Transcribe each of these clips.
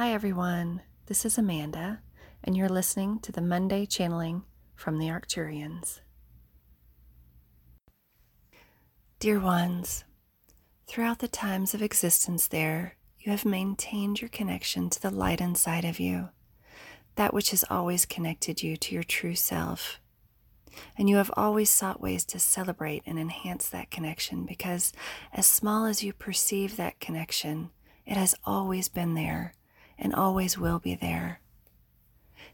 Hi, everyone. This is Amanda, and you're listening to the Monday channeling from the Arcturians. Dear ones, throughout the times of existence there, you have maintained your connection to the light inside of you, that which has always connected you to your true self. And you have always sought ways to celebrate and enhance that connection because, as small as you perceive that connection, it has always been there and always will be there.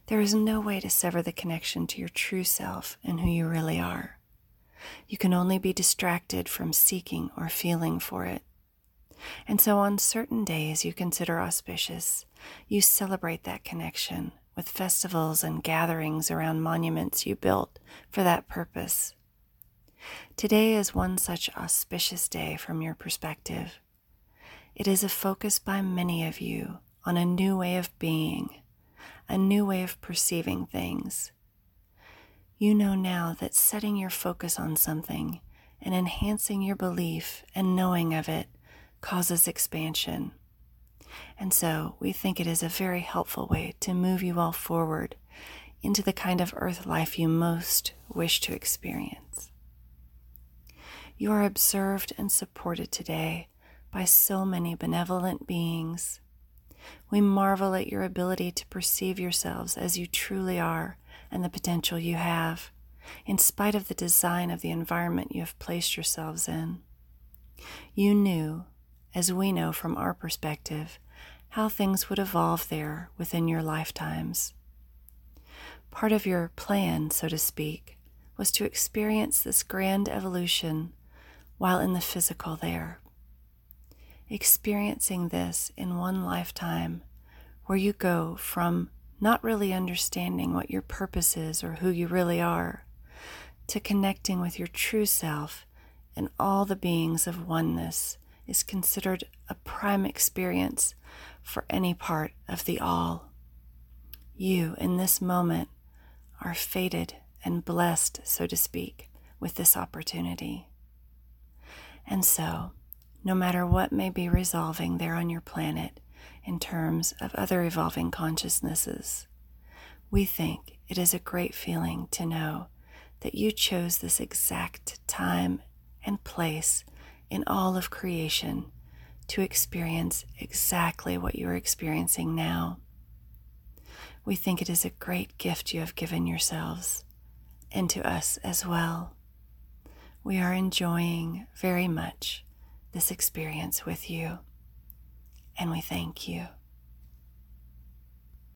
There is no way to sever the connection to your true self and who you really are. You can only be distracted from seeking or feeling for it. And so, on certain days you consider auspicious, you celebrate that connection with festivals and gatherings around monuments you built for that purpose. Today is one such auspicious day from your perspective. It is a focus by many of you on a new way of being, a new way of perceiving things. You know now that setting your focus on something and enhancing your belief and knowing of it causes expansion. And so we think it is a very helpful way to move you all forward into the kind of earth life you most wish to experience. You are observed and supported today by so many benevolent beings. We marvel at your ability to perceive yourselves as you truly are and the potential you have, in spite of the design of the environment you have placed yourselves in. You knew, as we know from our perspective, how things would evolve there within your lifetimes. Part of your plan, so to speak, was to experience this grand evolution while in the physical there. Experiencing this in one lifetime, where you go from not really understanding what your purpose is or who you really are, to connecting with your true self and all the beings of oneness is considered a prime experience for any part of the all. You, in this moment, are fated and blessed, so to speak, with this opportunity. And so, no matter what may be resolving there on your planet in terms of other evolving consciousnesses, we think it is a great feeling to know that you chose this exact time and place in all of creation to experience exactly what you are experiencing now. We think it is a great gift you have given yourselves and to us as well. We are enjoying very much this experience with you, and we thank you.